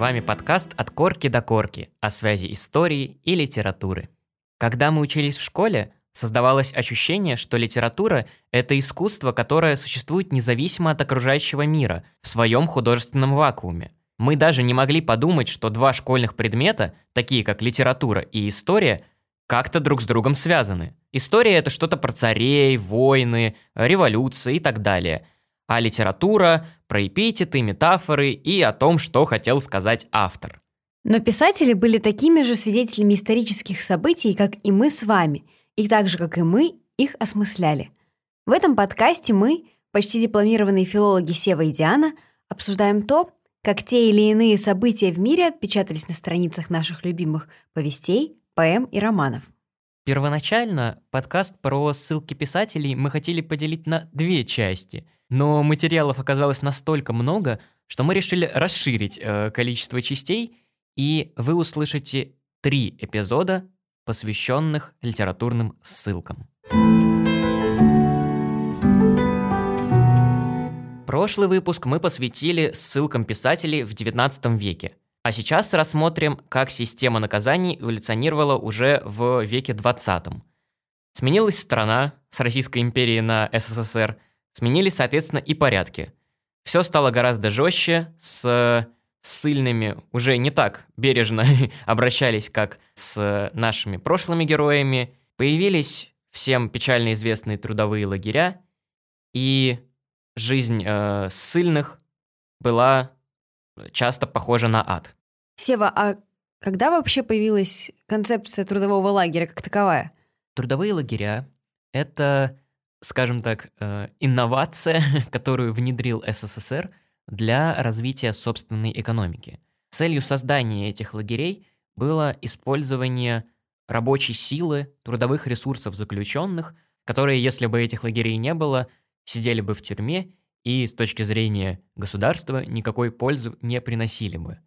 Вами подкаст «От корки до корки» о связи истории и литературы. Когда мы учились в школе, создавалось ощущение, что литература – это искусство, которое существует независимо от окружающего мира, в своем художественном вакууме. Мы даже не могли подумать, что два школьных предмета, такие как литература и история, как-то друг с другом связаны. История – это что-то про царей, войны, революции и так далее. А литература – про эпитеты, метафоры и о том, что хотел сказать автор. Но писатели были такими же свидетелями исторических событий, как и мы с вами, и так же, как и мы, их осмысляли. В этом подкасте мы, почти дипломированные филологи Сева и Диана, обсуждаем то, как те или иные события в мире отпечатались на страницах наших любимых повестей, поэм и романов. Первоначально подкаст про ссылки писателей мы хотели поделить на две части, но материалов оказалось настолько много, что мы решили расширить э, количество частей, и вы услышите три эпизода, посвященных литературным ссылкам. Прошлый выпуск мы посвятили ссылкам писателей в XIX веке – а сейчас рассмотрим, как система наказаний эволюционировала уже в веке 20. Сменилась страна с Российской империи на СССР, сменились, соответственно, и порядки. Все стало гораздо жестче, с ссыльными уже не так бережно обращались, как с нашими прошлыми героями. Появились всем печально известные трудовые лагеря, и жизнь э, ссыльных была часто похожа на ад. Сева, а когда вообще появилась концепция трудового лагеря как таковая? Трудовые лагеря — это, скажем так, э, инновация, которую внедрил СССР для развития собственной экономики. Целью создания этих лагерей было использование рабочей силы, трудовых ресурсов заключенных, которые, если бы этих лагерей не было, сидели бы в тюрьме и с точки зрения государства никакой пользы не приносили бы.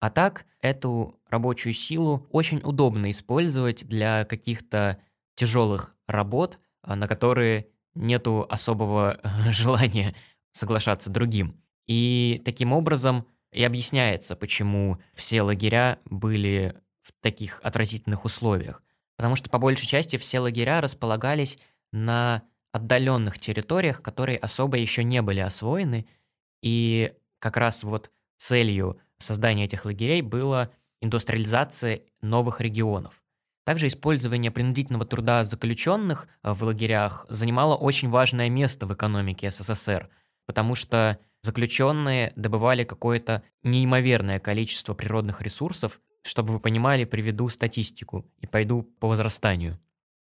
А так, эту рабочую силу очень удобно использовать для каких-то тяжелых работ, а, на которые нету особого желания соглашаться другим. И таким образом и объясняется, почему все лагеря были в таких отвратительных условиях. Потому что по большей части все лагеря располагались на отдаленных территориях, которые особо еще не были освоены, и как раз вот целью создания этих лагерей было индустриализация новых регионов. Также использование принудительного труда заключенных э, в лагерях занимало очень важное место в экономике СССР, потому что заключенные добывали какое-то неимоверное количество природных ресурсов. Чтобы вы понимали, приведу статистику и пойду по возрастанию.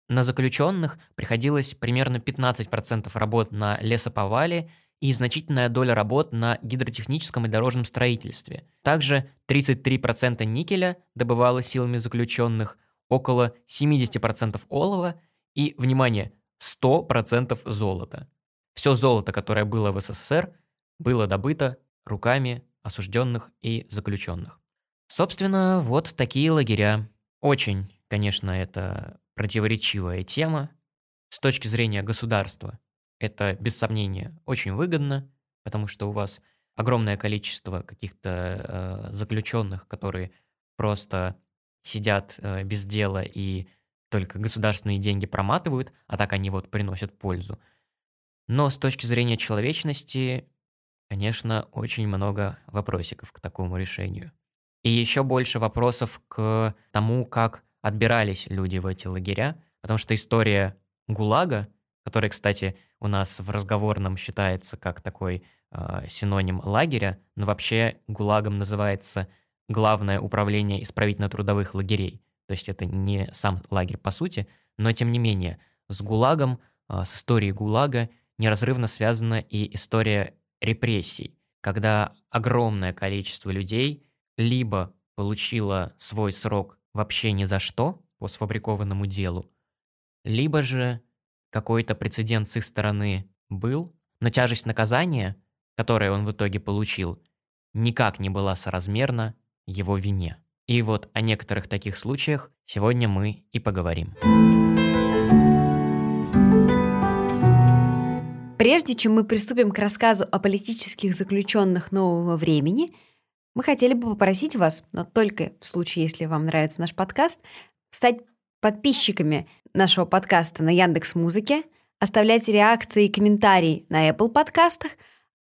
На заключенных приходилось примерно 15% работ на лесоповале и значительная доля работ на гидротехническом и дорожном строительстве. Также 33% никеля добывалось силами заключенных, около 70% олова и, внимание, 100% золота. Все золото, которое было в СССР, было добыто руками осужденных и заключенных. Собственно, вот такие лагеря. Очень, конечно, это противоречивая тема. С точки зрения государства это, без сомнения, очень выгодно, потому что у вас огромное количество каких-то э, заключенных, которые просто сидят э, без дела и только государственные деньги проматывают, а так они вот приносят пользу. Но с точки зрения человечности, конечно, очень много вопросиков к такому решению. И еще больше вопросов к тому, как отбирались люди в эти лагеря, потому что история ГУЛАГа, который, кстати, у нас в разговорном считается как такой э, синоним лагеря, но вообще ГУЛАГом называется Главное управление исправительно-трудовых лагерей. То есть это не сам лагерь по сути, но тем не менее с ГУЛАГом, э, с историей ГУЛАГа неразрывно связана и история репрессий, когда огромное количество людей либо получило свой срок вообще ни за что по сфабрикованному делу, либо же какой-то прецедент с их стороны был, но тяжесть наказания, которое он в итоге получил, никак не была соразмерна его вине. И вот о некоторых таких случаях сегодня мы и поговорим. Прежде чем мы приступим к рассказу о политических заключенных нового времени, Мы хотели бы попросить вас, но только в случае, если вам нравится наш подкаст, стать подписчиками нашего подкаста на Яндекс Музыке, оставлять реакции и комментарии на Apple подкастах,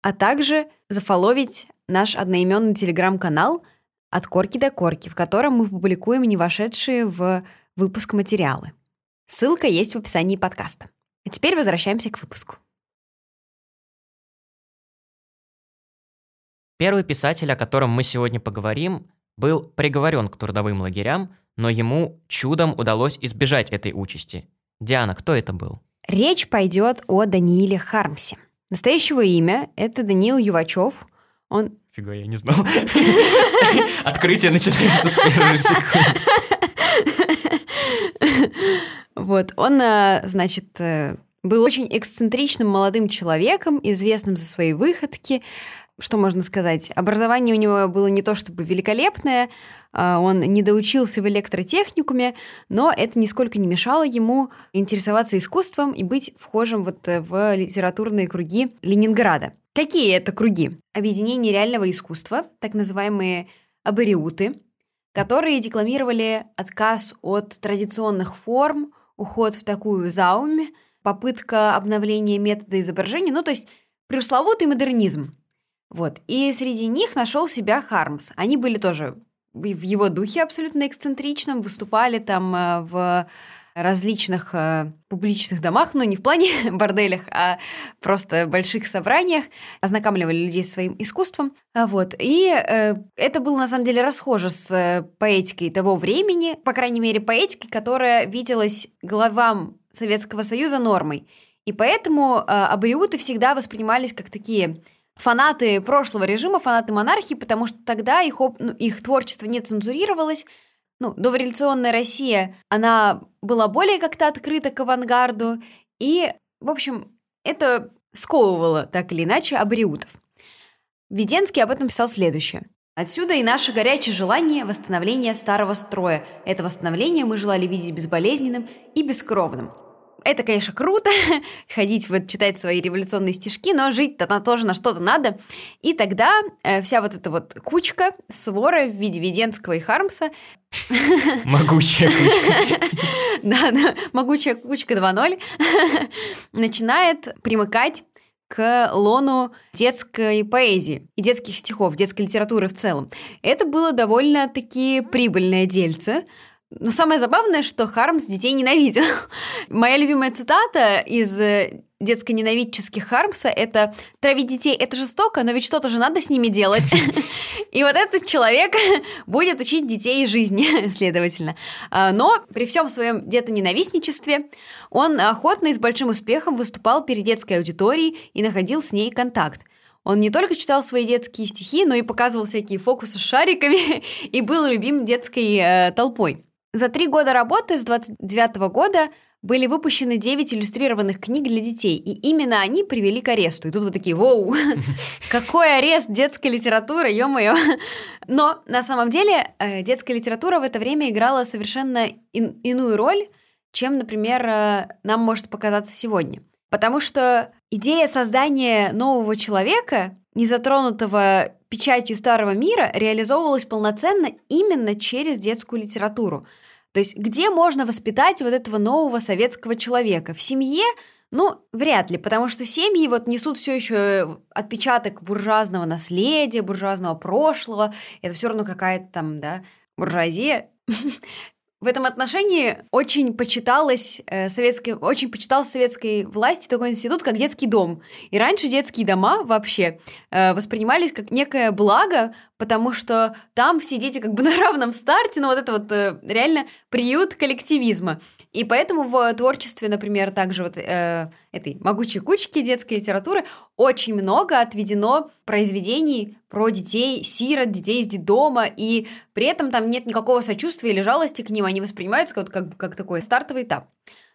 а также зафоловить наш одноименный телеграм-канал «От корки до корки», в котором мы публикуем не вошедшие в выпуск материалы. Ссылка есть в описании подкаста. А теперь возвращаемся к выпуску. Первый писатель, о котором мы сегодня поговорим, был приговорен к трудовым лагерям, но ему чудом удалось избежать этой участи. Диана, кто это был? Речь пойдет о Данииле Хармсе. Настоящего имя — это Даниил Ювачев. Он... Фига, я не знал. Открытие начинается с первой секунды. Вот, он, э, значит, э, был очень эксцентричным молодым человеком, известным за свои выходки. Что можно сказать? Образование у него было не то чтобы великолепное, а, он не доучился в электротехникуме, но это нисколько не мешало ему интересоваться искусством и быть вхожим вот э, в литературные круги Ленинграда. Какие это круги? Объединение реального искусства, так называемые абориуты, которые декламировали отказ от традиционных форм, уход в такую заумь, попытка обновления метода изображения, ну то есть пресловутый модернизм. Вот. И среди них нашел себя Хармс. Они были тоже в его духе абсолютно эксцентричном, выступали там э, в различных э, публичных домах, ну не в плане борделях, а просто больших собраниях, ознакомливали людей со своим искусством. А вот. И э, это было на самом деле расхоже с поэтикой того времени, по крайней мере, поэтикой, которая виделась главам Советского Союза нормой. И поэтому э, абориуты всегда воспринимались как такие фанаты прошлого режима, фанаты монархии, потому что тогда их, ну, их творчество не цензурировалось, ну, дореволюционная Россия, она была более как-то открыта к авангарду, и, в общем, это сковывало так или иначе абориутов. Веденский об этом писал следующее. Отсюда и наше горячее желание восстановления старого строя. Это восстановление мы желали видеть безболезненным и бескровным. Это, конечно, круто, ходить, вот, читать свои революционные стишки, но жить-то тоже на что-то надо. И тогда э, вся вот эта вот кучка, свора в виде Веденского и Хармса... Могучая кучка. Да, да, могучая кучка 2.0 начинает примыкать к лону детской поэзии и детских стихов, детской литературы в целом. Это было довольно-таки прибыльное дельце, но самое забавное, что Хармс детей ненавидел. Моя любимая цитата из э, детско-ненавидческих Хармса — это «Травить детей — это жестоко, но ведь что-то же надо с ними делать». И вот этот человек будет учить детей жизни, следовательно. А, но при всем своем детоненавистничестве он охотно и с большим успехом выступал перед детской аудиторией и находил с ней контакт. Он не только читал свои детские стихи, но и показывал всякие фокусы с шариками и был любим детской э, толпой. За три года работы с 29 года были выпущены 9 иллюстрированных книг для детей, и именно они привели к аресту. И тут вот такие, воу, какой арест детской литературы, ё-моё. Но на самом деле э, детская литература в это время играла совершенно ин- иную роль, чем, например, э, нам может показаться сегодня. Потому что идея создания нового человека, не затронутого печатью старого мира, реализовывалась полноценно именно через детскую литературу – то есть где можно воспитать вот этого нового советского человека? В семье? Ну, вряд ли, потому что семьи вот несут все еще отпечаток буржуазного наследия, буржуазного прошлого. Это все равно какая-то там, да, буржуазия. В этом отношении очень почиталось э, советской, очень почитался советской властью такой институт, как детский дом. И раньше детские дома вообще э, воспринимались как некое благо, потому что там все дети как бы на равном старте, но вот это вот э, реально приют коллективизма. И поэтому в творчестве, например, также вот э, этой могучей кучки детской литературы очень много отведено произведений про детей, сирот, детей из детдома, и при этом там нет никакого сочувствия или жалости к ним, они воспринимаются как, как, как такой стартовый этап.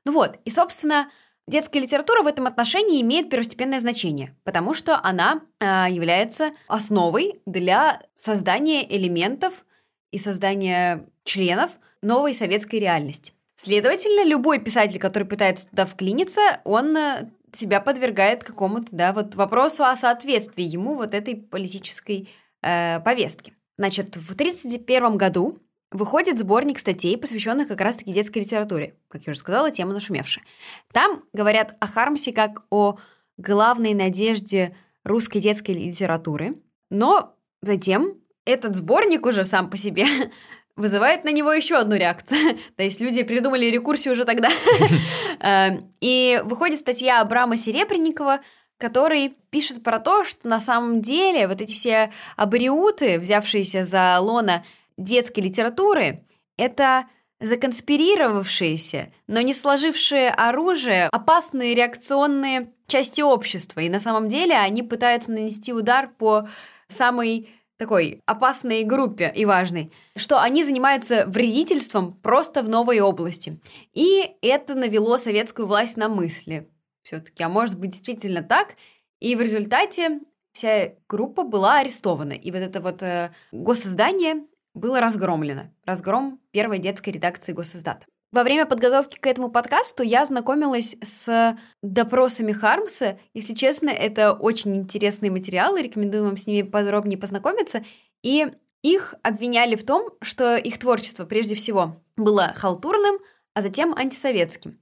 Ну вот, и, собственно, Детская литература в этом отношении имеет первостепенное значение, потому что она э, является основой для создания элементов и создания членов новой советской реальности. Следовательно, любой писатель, который пытается туда вклиниться, он э, себя подвергает какому-то, да, вот вопросу о соответствии ему вот этой политической э, повестке. Значит, в 1931 году выходит сборник статей, посвященных как раз-таки детской литературе. Как я уже сказала, тема нашумевшая. Там говорят о Хармсе как о главной надежде русской детской литературы. Но затем этот сборник уже сам по себе вызывает на него еще одну реакцию. То есть люди придумали рекурсию уже тогда. Эм, и выходит статья Абрама Серебренникова, который пишет про то, что на самом деле вот эти все абориуты, взявшиеся за лона детской литературы, это законспирировавшиеся, но не сложившие оружие, опасные реакционные части общества. И на самом деле они пытаются нанести удар по самой такой опасной группе и важной, что они занимаются вредительством просто в новой области. И это навело советскую власть на мысли. Все-таки, а может быть действительно так? И в результате вся группа была арестована. И вот это вот э, госиздание было разгромлено. Разгром первой детской редакции госиздата. Во время подготовки к этому подкасту я знакомилась с допросами Хармса. Если честно, это очень интересные материалы, рекомендую вам с ними подробнее познакомиться. И их обвиняли в том, что их творчество прежде всего было халтурным, а затем антисоветским.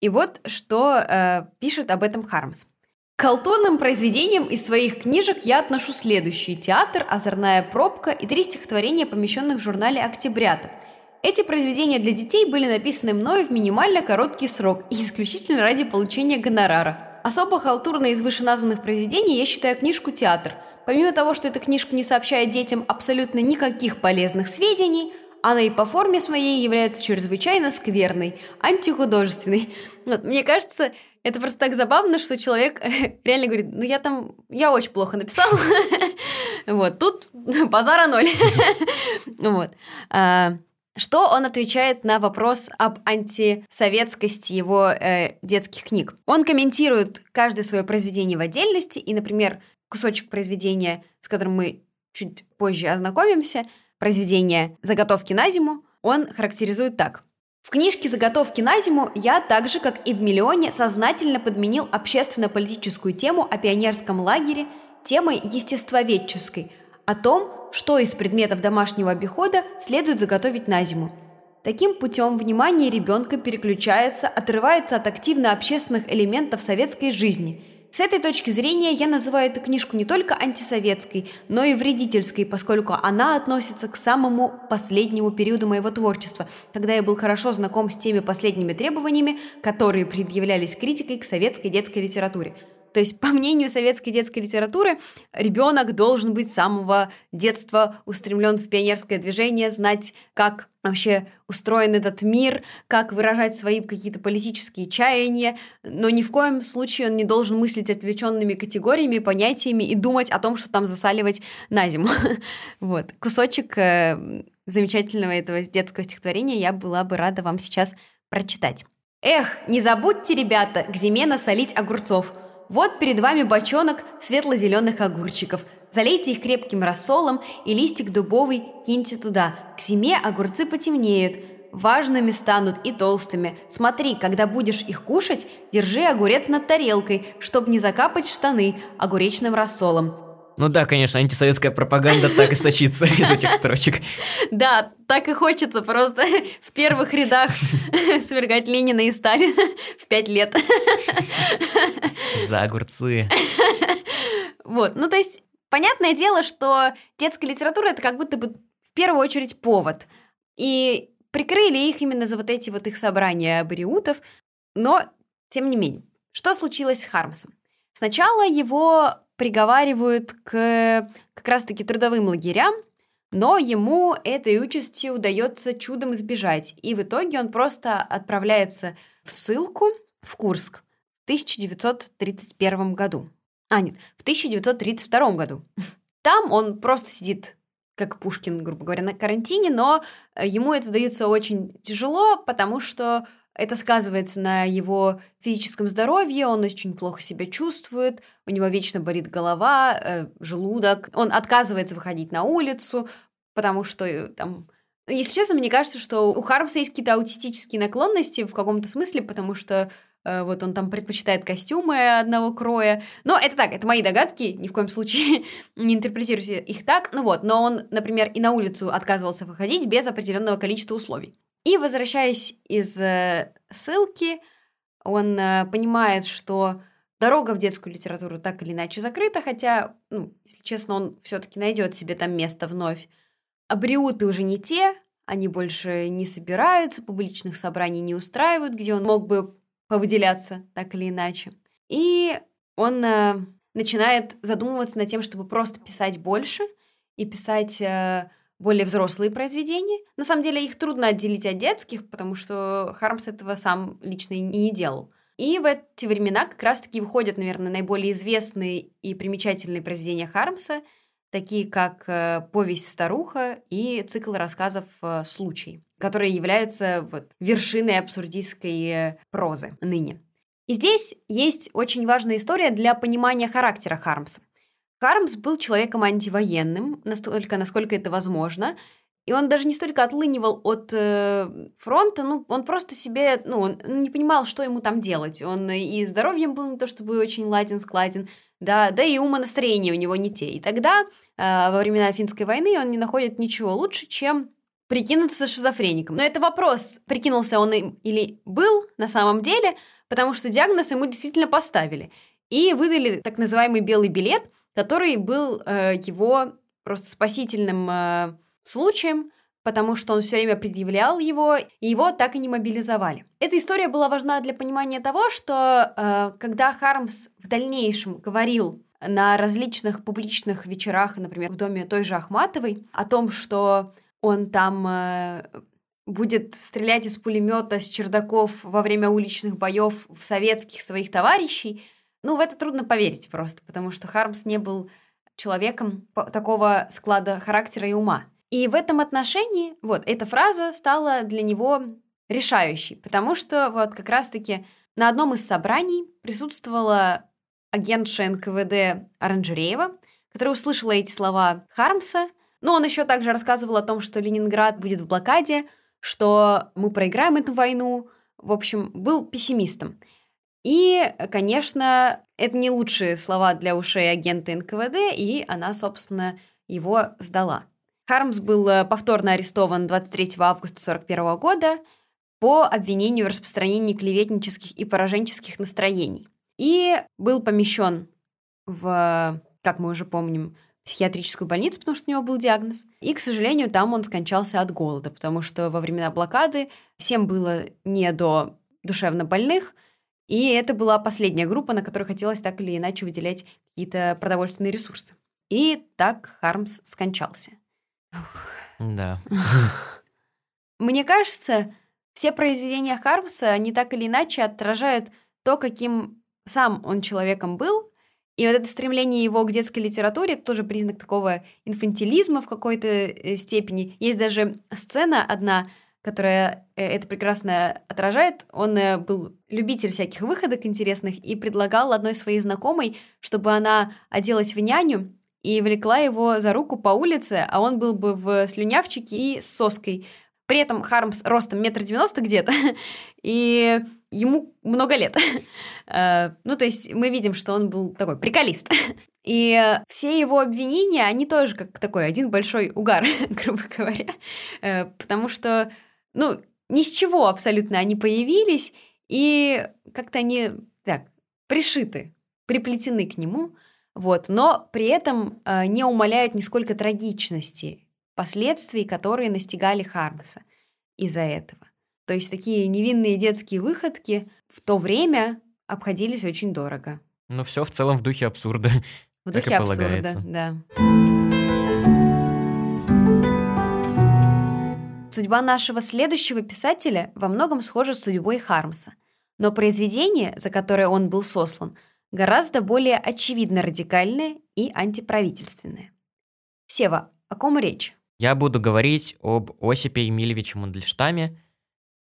И вот что э, пишет об этом Хармс. К халтурным произведениям из своих книжек я отношу следующие. «Театр», «Озорная пробка» и три стихотворения, помещенных в журнале «Октябрята», эти произведения для детей были написаны мною в минимально короткий срок и исключительно ради получения гонорара. Особо халтурно из вышеназванных произведений я считаю книжку «Театр». Помимо того, что эта книжка не сообщает детям абсолютно никаких полезных сведений, она и по форме своей является чрезвычайно скверной, антихудожественной. Вот, мне кажется, это просто так забавно, что человек реально говорит, ну я там, я очень плохо написал. Вот, тут базара ноль. Вот. А, что он отвечает на вопрос об антисоветскости его э, детских книг? Он комментирует каждое свое произведение в отдельности, и, например, кусочек произведения, с которым мы чуть позже ознакомимся, произведение «Заготовки на зиму», он характеризует так. В книжке «Заготовки на зиму» я, так же, как и в «Миллионе», сознательно подменил общественно-политическую тему о пионерском лагере темой естествоведческой, о том, что из предметов домашнего обихода следует заготовить на зиму. Таким путем внимание ребенка переключается, отрывается от активно общественных элементов советской жизни. С этой точки зрения я называю эту книжку не только антисоветской, но и вредительской, поскольку она относится к самому последнему периоду моего творчества, когда я был хорошо знаком с теми последними требованиями, которые предъявлялись критикой к советской детской литературе – то есть, по мнению советской детской литературы, ребенок должен быть с самого детства устремлен в пионерское движение, знать, как вообще устроен этот мир, как выражать свои какие-то политические чаяния, но ни в коем случае он не должен мыслить отвлеченными категориями, понятиями и думать о том, что там засаливать на зиму. Вот. Кусочек э, замечательного этого детского стихотворения я была бы рада вам сейчас прочитать. Эх, не забудьте, ребята, к зиме насолить огурцов – вот перед вами бочонок светло-зеленых огурчиков. Залейте их крепким рассолом и листик дубовый киньте туда. К зиме огурцы потемнеют, важными станут и толстыми. Смотри, когда будешь их кушать, держи огурец над тарелкой, чтобы не закапать штаны огуречным рассолом. Ну да, конечно, антисоветская пропаганда так и сочится из этих строчек. Да, так и хочется просто в первых рядах свергать Ленина и Сталина в пять лет. За огурцы. Вот, ну то есть, понятное дело, что детская литература это как будто бы в первую очередь повод. И прикрыли их именно за вот эти вот их собрания абориутов, но тем не менее. Что случилось с Хармсом? Сначала его приговаривают к как раз-таки трудовым лагерям, но ему этой участи удается чудом избежать, и в итоге он просто отправляется в ссылку в Курск в 1931 году. А, нет, в 1932 году. Там он просто сидит как Пушкин, грубо говоря, на карантине, но ему это дается очень тяжело, потому что это сказывается на его физическом здоровье, он очень плохо себя чувствует, у него вечно болит голова, э, желудок, он отказывается выходить на улицу, потому что э, там... Если честно, мне кажется, что у Хармса есть какие-то аутистические наклонности в каком-то смысле, потому что Э, вот он там предпочитает костюмы одного кроя. Но это так, это мои догадки, ни в коем случае не интерпретируйте их так. Ну вот, но он, например, и на улицу отказывался выходить без определенного количества условий. И возвращаясь из э, ссылки, он э, понимает, что дорога в детскую литературу так или иначе закрыта, хотя, ну, если честно, он все-таки найдет себе там место вновь. Абриуты уже не те, они больше не собираются, публичных собраний не устраивают, где он мог бы повыделяться так или иначе. И он э, начинает задумываться над тем, чтобы просто писать больше и писать э, более взрослые произведения. На самом деле их трудно отделить от детских, потому что Хармс этого сам лично и не делал. И в эти времена как раз-таки выходят, наверное, наиболее известные и примечательные произведения Хармса, такие как э, «Повесть старуха» и цикл рассказов э, «Случай» которая является вот вершиной абсурдистской э, прозы ныне. И здесь есть очень важная история для понимания характера Хармса. Хармс был человеком антивоенным, настолько, насколько это возможно, и он даже не столько отлынивал от э, фронта, ну, он просто себе, ну, он не понимал, что ему там делать. Он и здоровьем был не то чтобы очень ладен-складен, да, да и умонастроение у него не те. И тогда, э, во времена Финской войны, он не находит ничего лучше, чем прикинуться шизофреником. Но это вопрос, прикинулся он им или был на самом деле, потому что диагноз ему действительно поставили. И выдали так называемый белый билет, который был э, его просто спасительным э, случаем, потому что он все время предъявлял его, и его так и не мобилизовали. Эта история была важна для понимания того, что э, когда Хармс в дальнейшем говорил на различных публичных вечерах, например, в доме той же Ахматовой, о том, что он там э, будет стрелять из пулемета с чердаков во время уличных боев в советских своих товарищей. Ну, в это трудно поверить просто, потому что Хармс не был человеком такого склада характера и ума. И в этом отношении вот эта фраза стала для него решающей, потому что вот как раз-таки на одном из собраний присутствовала агентша НКВД Оранжереева, которая услышала эти слова Хармса – но он еще также рассказывал о том, что Ленинград будет в блокаде, что мы проиграем эту войну. В общем, был пессимистом. И, конечно, это не лучшие слова для ушей агента НКВД, и она, собственно, его сдала. Хармс был э, повторно арестован 23 августа 1941 года по обвинению в распространении клеветнических и пораженческих настроений. И был помещен в, как мы уже помним, психиатрическую больницу, потому что у него был диагноз. И, к сожалению, там он скончался от голода, потому что во времена блокады всем было не до душевно больных, и это была последняя группа, на которой хотелось так или иначе выделять какие-то продовольственные ресурсы. И так Хармс скончался. Да. Мне кажется, все произведения Хармса, они так или иначе отражают то, каким сам он человеком был, и вот это стремление его к детской литературе это тоже признак такого инфантилизма в какой-то э, степени. Есть даже сцена одна, которая э, это прекрасно отражает. Он э, был любитель всяких выходок интересных и предлагал одной своей знакомой, чтобы она оделась в няню и влекла его за руку по улице, а он был бы в слюнявчике и с соской. При этом Хармс ростом метр девяносто где-то, и ему много лет. Э, ну, то есть мы видим, что он был такой приколист. И все его обвинения, они тоже как такой один большой угар, грубо говоря. Потому что, ну, ни с чего абсолютно они появились, и как-то они так пришиты, приплетены к нему, вот, но при этом э, не умаляют нисколько трагичности последствий, которые настигали Хармса из-за этого. То есть такие невинные детские выходки в то время обходились очень дорого. Ну все в целом в духе абсурда. В духе абсурда, да. Судьба нашего следующего писателя во многом схожа с судьбой Хармса. Но произведение, за которое он был сослан, гораздо более очевидно радикальное и антиправительственное. Сева, о ком речь? Я буду говорить об Осипе Емельевиче Мандельштаме,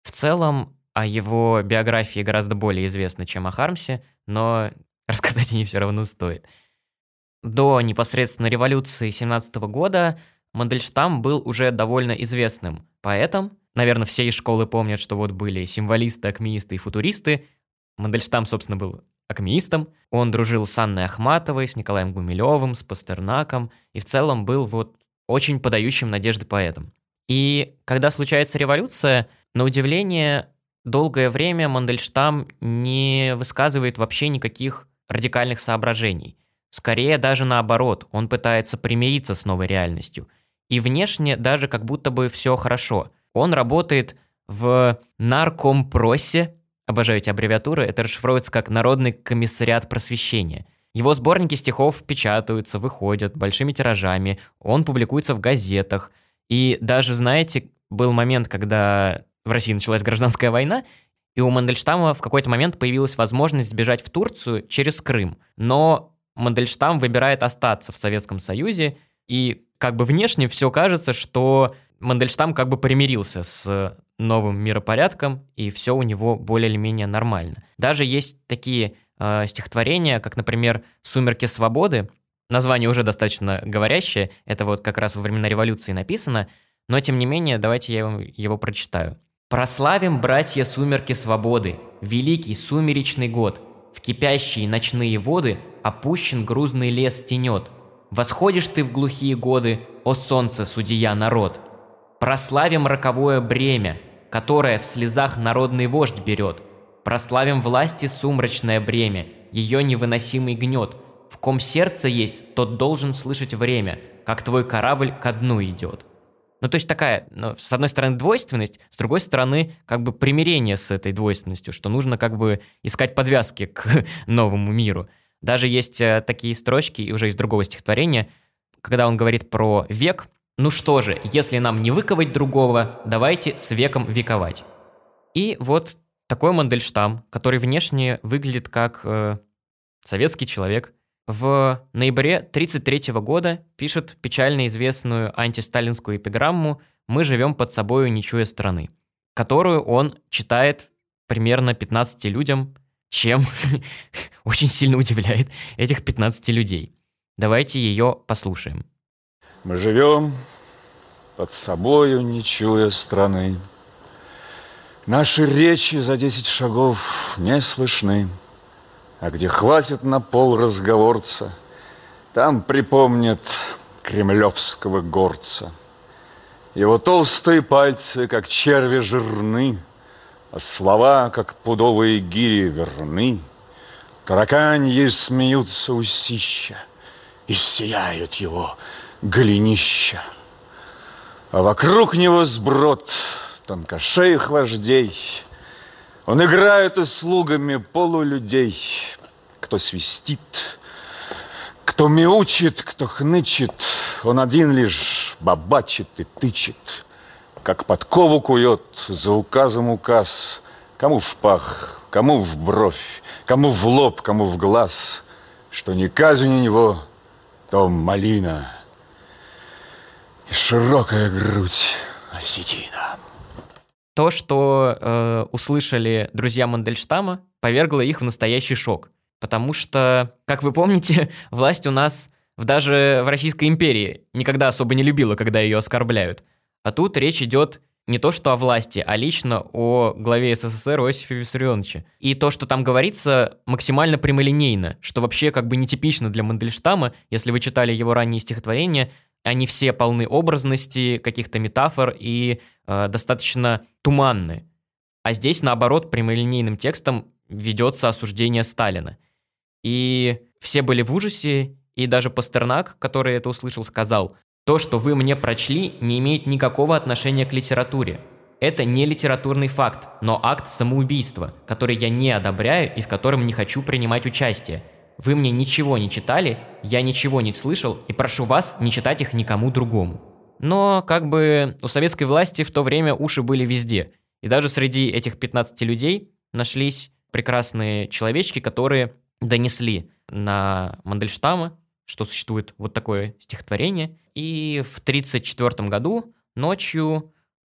в целом, о его биографии гораздо более известно, чем о Хармсе, но рассказать о ней все равно стоит. До непосредственно революции 17 года Мандельштам был уже довольно известным поэтом. Наверное, все из школы помнят, что вот были символисты, акмеисты и футуристы. Мандельштам, собственно, был акмеистом. Он дружил с Анной Ахматовой, с Николаем Гумилевым, с Пастернаком и в целом был вот очень подающим надежды поэтом. И когда случается революция, на удивление, долгое время Мандельштам не высказывает вообще никаких радикальных соображений. Скорее даже наоборот, он пытается примириться с новой реальностью. И внешне даже как будто бы все хорошо. Он работает в наркомпросе, обожаю эти аббревиатуры, это расшифровывается как Народный комиссариат просвещения. Его сборники стихов печатаются, выходят большими тиражами, он публикуется в газетах. И даже, знаете, был момент, когда в России началась гражданская война, и у Мандельштама в какой-то момент появилась возможность сбежать в Турцию через Крым. Но Мандельштам выбирает остаться в Советском Союзе, и как бы внешне все кажется, что Мандельштам как бы примирился с новым миропорядком, и все у него более или менее нормально. Даже есть такие э, стихотворения, как, например, «Сумерки свободы», название уже достаточно говорящее, это вот как раз во времена революции написано, но тем не менее, давайте я вам его прочитаю. Прославим, братья, сумерки свободы, великий сумеречный год. В кипящие ночные воды опущен грузный лес тенет. Восходишь ты в глухие годы, о солнце, судья народ. Прославим роковое бремя, которое в слезах народный вождь берет. Прославим власти сумрачное бремя, ее невыносимый гнет. В ком сердце есть, тот должен слышать время, как твой корабль ко дну идет. Ну, то есть такая, ну, с одной стороны, двойственность, с другой стороны, как бы примирение с этой двойственностью, что нужно как бы искать подвязки к новому миру. Даже есть э, такие строчки уже из другого стихотворения, когда он говорит про век. Ну что же, если нам не выковать другого, давайте с веком вековать. И вот такой Мандельштам, который внешне выглядит как э, советский человек, в ноябре 1933 года пишет печально известную антисталинскую эпиграмму «Мы живем под собою, не чуя страны», которую он читает примерно 15 людям, чем очень сильно удивляет этих 15 людей. Давайте ее послушаем. Мы живем под собою, не чуя страны. Наши речи за десять шагов не слышны. А где хватит на пол разговорца, Там припомнят кремлевского горца. Его толстые пальцы, как черви жирны, слова, как пудовые гири, верны. Тараканьи смеются усища, И сияют его голенища. А вокруг него сброд тонкошеих вождей — он играет слугами полулюдей, кто свистит, кто мяучит, кто хнычет, он один лишь бабачит и тычет, как подкову кует за указом указ, кому в пах, кому в бровь, кому в лоб, кому в глаз, что не казнь у него, то малина и широкая грудь осетина. То, что э, услышали друзья Мандельштама, повергло их в настоящий шок. Потому что, как вы помните, власть у нас в, даже в Российской империи никогда особо не любила, когда ее оскорбляют. А тут речь идет не то что о власти, а лично о главе СССР Иосифе Виссарионовиче. И то, что там говорится, максимально прямолинейно, что вообще как бы нетипично для Мандельштама, если вы читали его ранние стихотворения, они все полны образности, каких-то метафор и э, достаточно туманны. А здесь, наоборот, прямолинейным текстом ведется осуждение Сталина. И все были в ужасе, и даже Пастернак, который это услышал, сказал, «То, что вы мне прочли, не имеет никакого отношения к литературе. Это не литературный факт, но акт самоубийства, который я не одобряю и в котором не хочу принимать участие. Вы мне ничего не читали, я ничего не слышал, и прошу вас не читать их никому другому. Но как бы у советской власти в то время уши были везде. И даже среди этих 15 людей нашлись прекрасные человечки, которые донесли на Мандельштама, что существует вот такое стихотворение. И в 1934 году ночью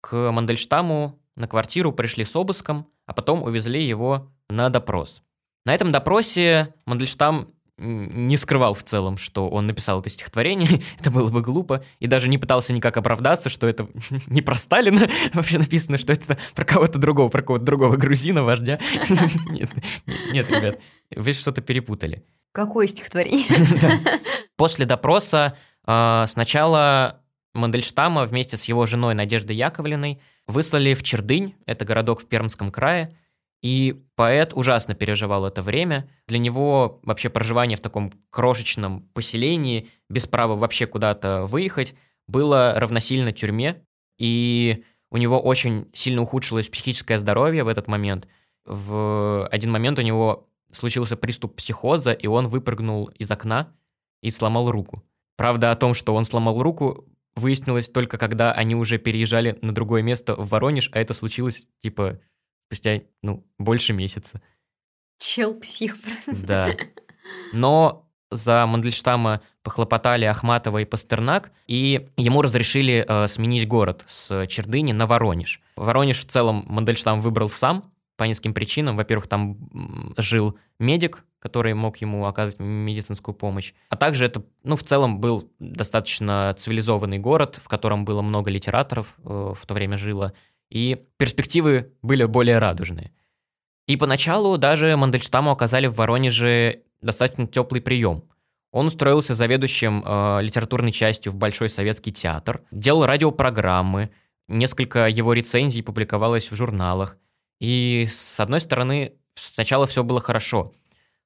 к Мандельштаму на квартиру пришли с обыском, а потом увезли его на допрос. На этом допросе Мандельштам не скрывал в целом, что он написал это стихотворение, это было бы глупо, и даже не пытался никак оправдаться, что это не про Сталина вообще написано, что это про кого-то другого, про кого-то другого грузина, вождя. Нет, ребят, вы что-то перепутали. Какое стихотворение? После допроса а, сначала Мандельштама вместе с его женой Надеждой Яковлиной выслали в Чердынь, это городок в Пермском крае, и поэт ужасно переживал это время. Для него вообще проживание в таком крошечном поселении, без права вообще куда-то выехать, было равносильно тюрьме. И у него очень сильно ухудшилось психическое здоровье в этот момент. В один момент у него случился приступ психоза, и он выпрыгнул из окна и сломал руку. Правда, о том, что он сломал руку, выяснилось только когда они уже переезжали на другое место в Воронеж, а это случилось, типа, спустя, ну, больше месяца. Чел псих просто. Да. Но за Мандельштама похлопотали Ахматова и Пастернак, и ему разрешили э, сменить город с Чердыни на Воронеж. Воронеж в целом Мандельштам выбрал сам по нескольким причинам. Во-первых, там жил медик, который мог ему оказывать медицинскую помощь. А также это, ну, в целом был достаточно цивилизованный город, в котором было много литераторов э, в то время жило и перспективы были более радужные. И поначалу даже Мандельштаму оказали в Воронеже достаточно теплый прием. Он устроился заведующим э, литературной частью в Большой советский театр, делал радиопрограммы, несколько его рецензий публиковалось в журналах. И, с одной стороны, сначала все было хорошо.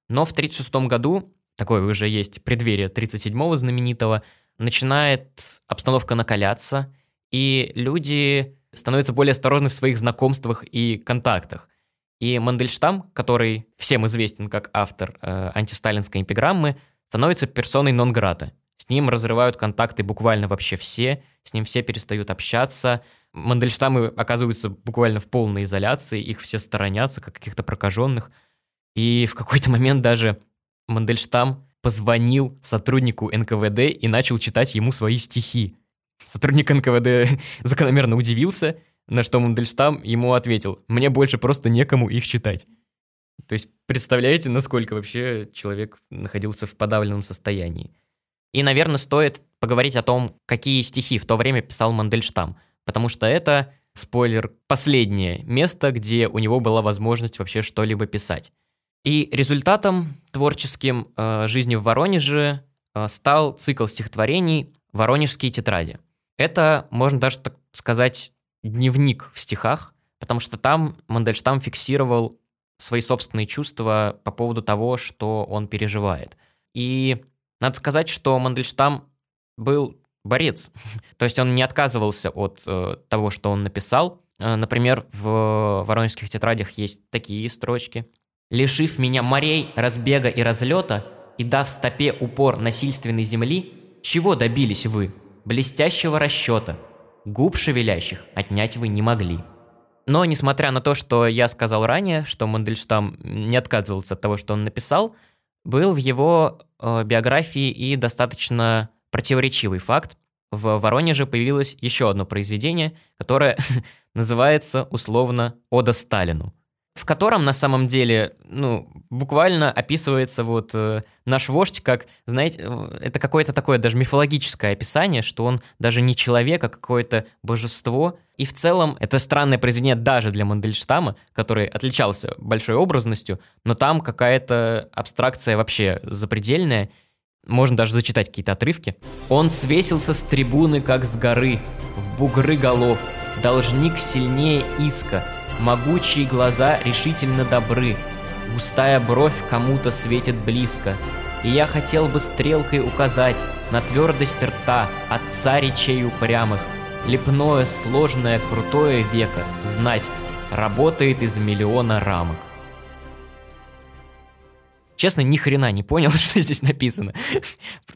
Но в 1936 году, такое уже есть преддверие 37-го знаменитого, начинает обстановка накаляться, и люди становится более осторожны в своих знакомствах и контактах. И Мандельштам, который всем известен как автор э, антисталинской эпиграммы, становится персоной нон-грата. С ним разрывают контакты буквально вообще все, с ним все перестают общаться. Мандельштамы оказываются буквально в полной изоляции, их все сторонятся, как каких-то прокаженных. И в какой-то момент даже Мандельштам позвонил сотруднику НКВД и начал читать ему свои стихи. Сотрудник НКВД закономерно удивился, на что Мандельштам ему ответил, «Мне больше просто некому их читать». То есть представляете, насколько вообще человек находился в подавленном состоянии. И, наверное, стоит поговорить о том, какие стихи в то время писал Мандельштам, потому что это, спойлер, последнее место, где у него была возможность вообще что-либо писать. И результатом творческим э, жизни в Воронеже э, стал цикл стихотворений «Воронежские тетради». Это, можно даже так сказать, дневник в стихах, потому что там Мандельштам фиксировал свои собственные чувства по поводу того, что он переживает. И надо сказать, что Мандельштам был борец. То есть он не отказывался от э, того, что он написал. Э, например, в воронежских тетрадях есть такие строчки. «Лишив меня морей, разбега и разлета, и дав стопе упор насильственной земли, чего добились вы? блестящего расчета. Губ шевелящих отнять вы не могли. Но, несмотря на то, что я сказал ранее, что Мандельштам не отказывался от того, что он написал, был в его э, биографии и достаточно противоречивый факт. В Воронеже появилось еще одно произведение, которое называется условно «Ода Сталину» в котором на самом деле, ну, буквально описывается вот э, наш вождь как, знаете, э, это какое-то такое даже мифологическое описание, что он даже не человек, а какое-то божество. И в целом это странное произведение даже для Мандельштама, который отличался большой образностью, но там какая-то абстракция вообще запредельная. Можно даже зачитать какие-то отрывки. «Он свесился с трибуны, как с горы, в бугры голов, должник сильнее иска, Могучие глаза решительно добры, Густая бровь кому-то светит близко, И я хотел бы стрелкой указать На твердость рта отца речей упрямых, Лепное, сложное, крутое веко, знать, Работает из миллиона рамок. Честно, ни хрена не понял, что здесь написано.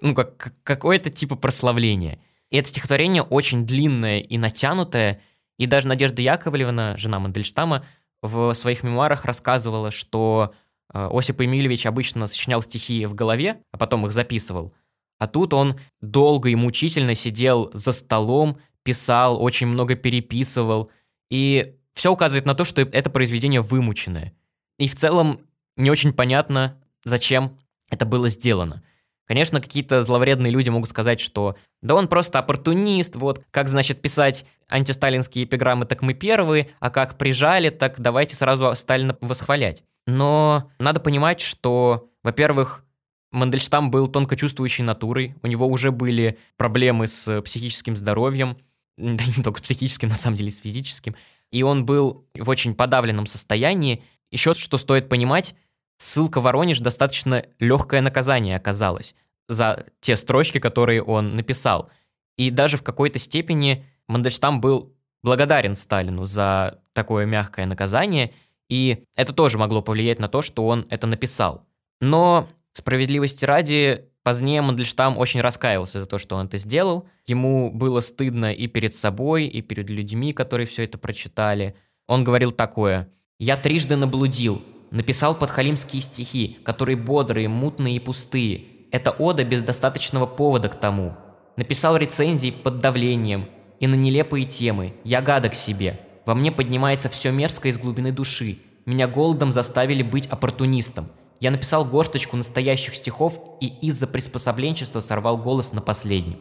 Ну, как какое-то типа прославление. И это стихотворение очень длинное и натянутое, и даже Надежда Яковлевна, жена Мандельштама, в своих мемуарах рассказывала, что э, Осип Емельевич обычно сочинял стихи в голове, а потом их записывал. А тут он долго и мучительно сидел за столом, писал, очень много переписывал. И все указывает на то, что это произведение вымученное. И в целом не очень понятно, зачем это было сделано. Конечно, какие-то зловредные люди могут сказать, что да он просто оппортунист, вот как, значит, писать антисталинские эпиграммы, так мы первые, а как прижали, так давайте сразу Сталина восхвалять. Но надо понимать, что, во-первых, Мандельштам был тонко чувствующей натурой, у него уже были проблемы с психическим здоровьем, да не только с психическим, на самом деле, с физическим, и он был в очень подавленном состоянии. Еще что стоит понимать, ссылка Воронеж достаточно легкое наказание оказалось за те строчки, которые он написал. И даже в какой-то степени Мандельштам был благодарен Сталину за такое мягкое наказание, и это тоже могло повлиять на то, что он это написал. Но справедливости ради, позднее Мандельштам очень раскаивался за то, что он это сделал. Ему было стыдно и перед собой, и перед людьми, которые все это прочитали. Он говорил такое «Я трижды наблудил, написал подхалимские стихи, которые бодрые, мутные и пустые. Это ода без достаточного повода к тому. Написал рецензии под давлением и на нелепые темы. Я гадок себе. Во мне поднимается все мерзкое из глубины души. Меня голодом заставили быть оппортунистом. Я написал горсточку настоящих стихов и из-за приспособленчества сорвал голос на последнем.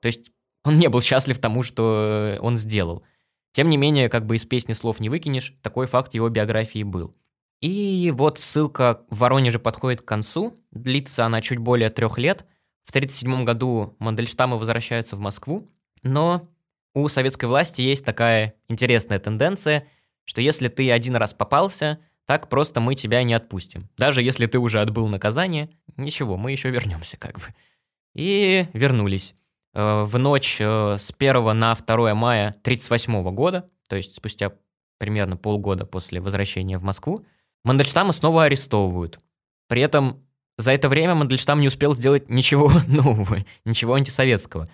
То есть он не был счастлив тому, что он сделал. Тем не менее, как бы из песни слов не выкинешь, такой факт его биографии был. И вот ссылка в Воронеже подходит к концу. Длится она чуть более трех лет. В 1937 году Мандельштамы возвращаются в Москву. Но у советской власти есть такая интересная тенденция, что если ты один раз попался, так просто мы тебя не отпустим. Даже если ты уже отбыл наказание, ничего, мы еще вернемся как бы. И вернулись. Э, в ночь э, с 1 на 2 мая 1938 года, то есть спустя примерно полгода после возвращения в Москву, Мандельштама снова арестовывают. При этом за это время Мандельштам не успел сделать ничего нового, ничего антисоветского.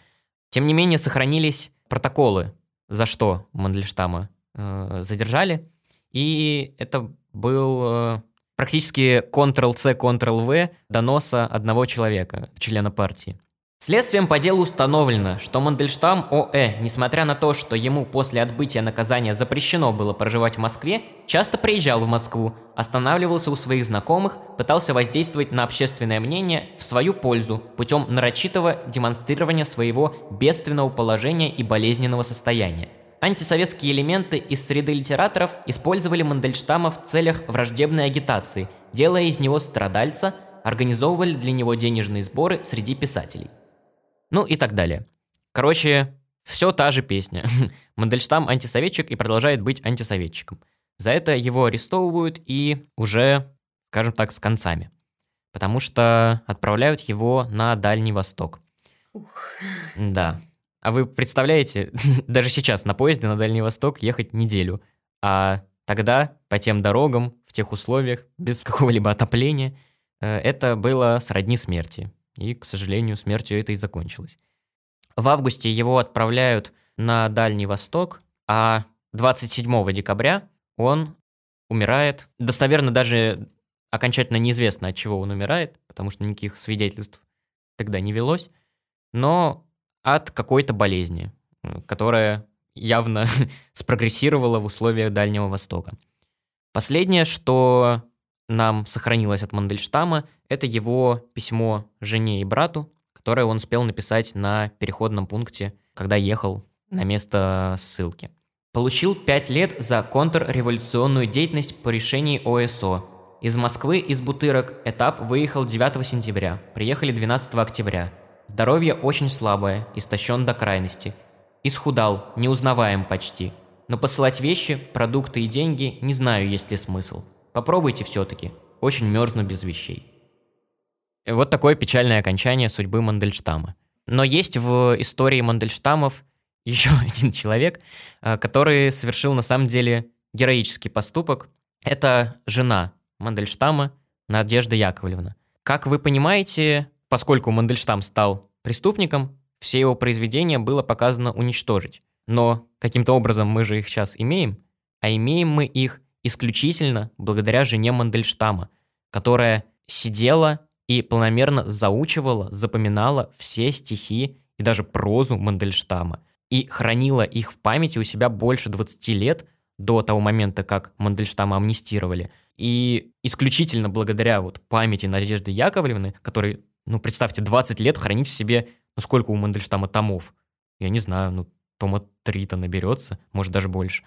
Тем не менее, сохранились протоколы, за что Мандельштама э, задержали. И это был э, практически Ctrl-C, Ctrl-V доноса одного человека, члена партии. Следствием по делу установлено, что Мандельштам О.Э., несмотря на то, что ему после отбытия наказания запрещено было проживать в Москве, часто приезжал в Москву, останавливался у своих знакомых, пытался воздействовать на общественное мнение в свою пользу путем нарочитого демонстрирования своего бедственного положения и болезненного состояния. Антисоветские элементы из среды литераторов использовали Мандельштама в целях враждебной агитации, делая из него страдальца, организовывали для него денежные сборы среди писателей. Ну и так далее. Короче, все та же песня. Мандельштам антисоветчик и продолжает быть антисоветчиком. За это его арестовывают и уже, скажем так, с концами. Потому что отправляют его на Дальний Восток. Ух. Да. А вы представляете, даже сейчас на поезде на Дальний Восток ехать неделю. А тогда по тем дорогам, в тех условиях, без какого-либо отопления, э, это было сродни смерти. И, к сожалению, смертью это и закончилось. В августе его отправляют на Дальний Восток, а 27 декабря он умирает. Достоверно даже окончательно неизвестно, от чего он умирает, потому что никаких свидетельств тогда не велось, но от какой-то болезни, которая явно спрогрессировала в условиях Дальнего Востока. Последнее, что нам сохранилось от Мандельштама, это его письмо жене и брату, которое он успел написать на переходном пункте, когда ехал на место ссылки. Получил 5 лет за контрреволюционную деятельность по решению ОСО. Из Москвы, из Бутырок, этап выехал 9 сентября, приехали 12 октября. Здоровье очень слабое, истощен до крайности. Исхудал, неузнаваем почти. Но посылать вещи, продукты и деньги не знаю, есть ли смысл. Попробуйте все-таки. Очень мерзну без вещей. Вот такое печальное окончание судьбы Мандельштама. Но есть в истории Мандельштамов еще один человек, э, который совершил на самом деле героический поступок. Это жена Мандельштама Надежда Яковлевна. Как вы понимаете, поскольку Мандельштам стал преступником, все его произведения было показано уничтожить. Но каким-то образом мы же их сейчас имеем, а имеем мы их исключительно благодаря жене Мандельштама, которая сидела и планомерно заучивала, запоминала все стихи и даже прозу Мандельштама и хранила их в памяти у себя больше 20 лет до того момента, как Мандельштама амнистировали. И исключительно благодаря вот памяти Надежды Яковлевны, который, ну, представьте, 20 лет хранить в себе, ну, сколько у Мандельштама томов? Я не знаю, ну, тома 3-то наберется, может, даже больше.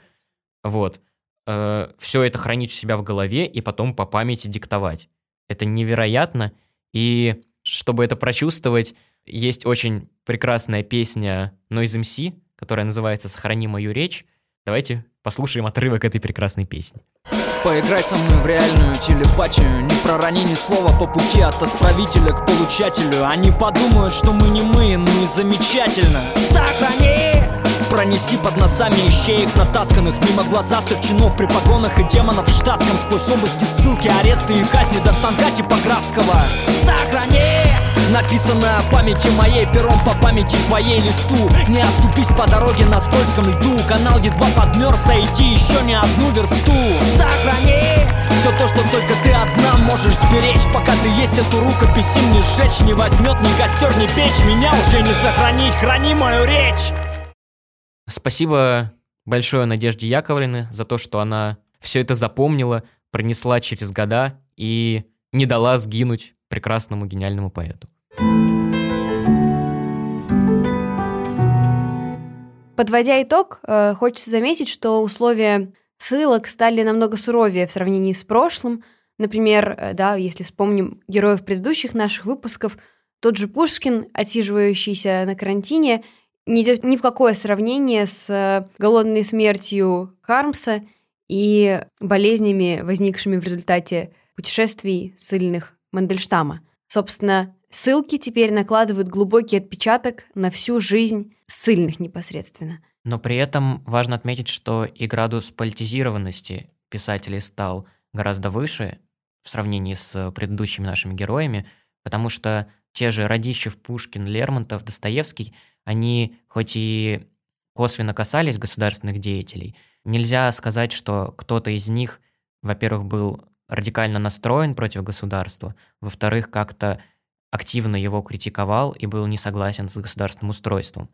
Вот. Э, все это хранить у себя в голове и потом по памяти диктовать. Это невероятно. И чтобы это прочувствовать, есть очень прекрасная песня Noise MC, которая называется «Сохрани мою речь». Давайте послушаем отрывок этой прекрасной песни. Поиграй со мной в реальную телепатию Не пророни ни слова по пути от отправителя к получателю Они подумают, что мы не мы, ну и замечательно Сохрани Пронеси под носами ищеек натасканных Мимо глазастых чинов при погонах и демонов в штатском. Сквозь обыски, ссылки, аресты и казни до станка типографского Сохрани! Написанное о памяти моей пером по памяти твоей листу. Не оступись по дороге на скользком льду. Канал едва подмерз, а идти еще не одну версту. Сохрани! Все то, что только ты одна можешь сберечь. Пока ты есть эту рукопись им не сжечь. Не возьмет ни костер, ни печь. Меня уже не сохранить, храни мою речь Спасибо большое Надежде Яковлевне за то, что она все это запомнила, пронесла через года и не дала сгинуть прекрасному гениальному поэту. Подводя итог, э, хочется заметить, что условия ссылок стали намного суровее в сравнении с прошлым. Например, э, да, если вспомним героев предыдущих наших выпусков, тот же Пушкин, отсиживающийся на карантине, не идет ни в какое сравнение с э, голодной смертью Хармса и болезнями, возникшими в результате путешествий сильных Мандельштама. Собственно, ссылки теперь накладывают глубокий отпечаток на всю жизнь ссыльных непосредственно. Но при этом важно отметить, что и градус политизированности писателей стал гораздо выше в сравнении с предыдущими нашими героями, потому что те же Радищев, Пушкин, Лермонтов, Достоевский, они хоть и косвенно касались государственных деятелей, нельзя сказать, что кто-то из них, во-первых, был радикально настроен против государства, во-вторых, как-то активно его критиковал и был не согласен с государственным устройством.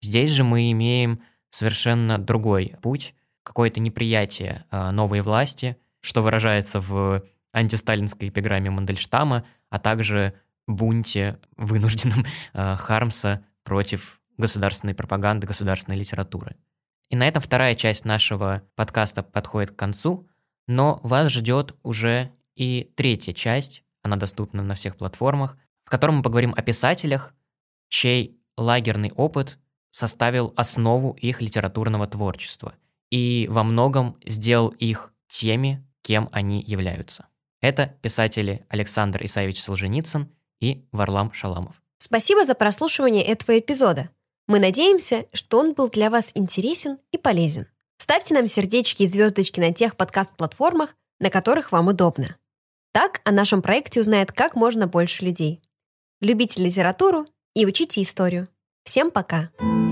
Здесь же мы имеем совершенно другой путь, какое-то неприятие э, новой власти, что выражается в антисталинской эпиграмме Мандельштама, а также бунте вынужденном э, Хармса против государственной пропаганды, государственной литературы. И на этом вторая часть нашего подкаста подходит к концу, но вас ждет уже и третья часть, она доступна на всех платформах, в котором мы поговорим о писателях, чей лагерный опыт составил основу их литературного творчества и во многом сделал их теми, кем они являются. Это писатели Александр Исаевич Солженицын и Варлам Шаламов. Спасибо за прослушивание этого эпизода. Мы надеемся, что он был для вас интересен и полезен. Ставьте нам сердечки и звездочки на тех подкаст-платформах, на которых вам удобно. Так о нашем проекте узнает как можно больше людей. Любите литературу и учите историю. Всем пока! Пока.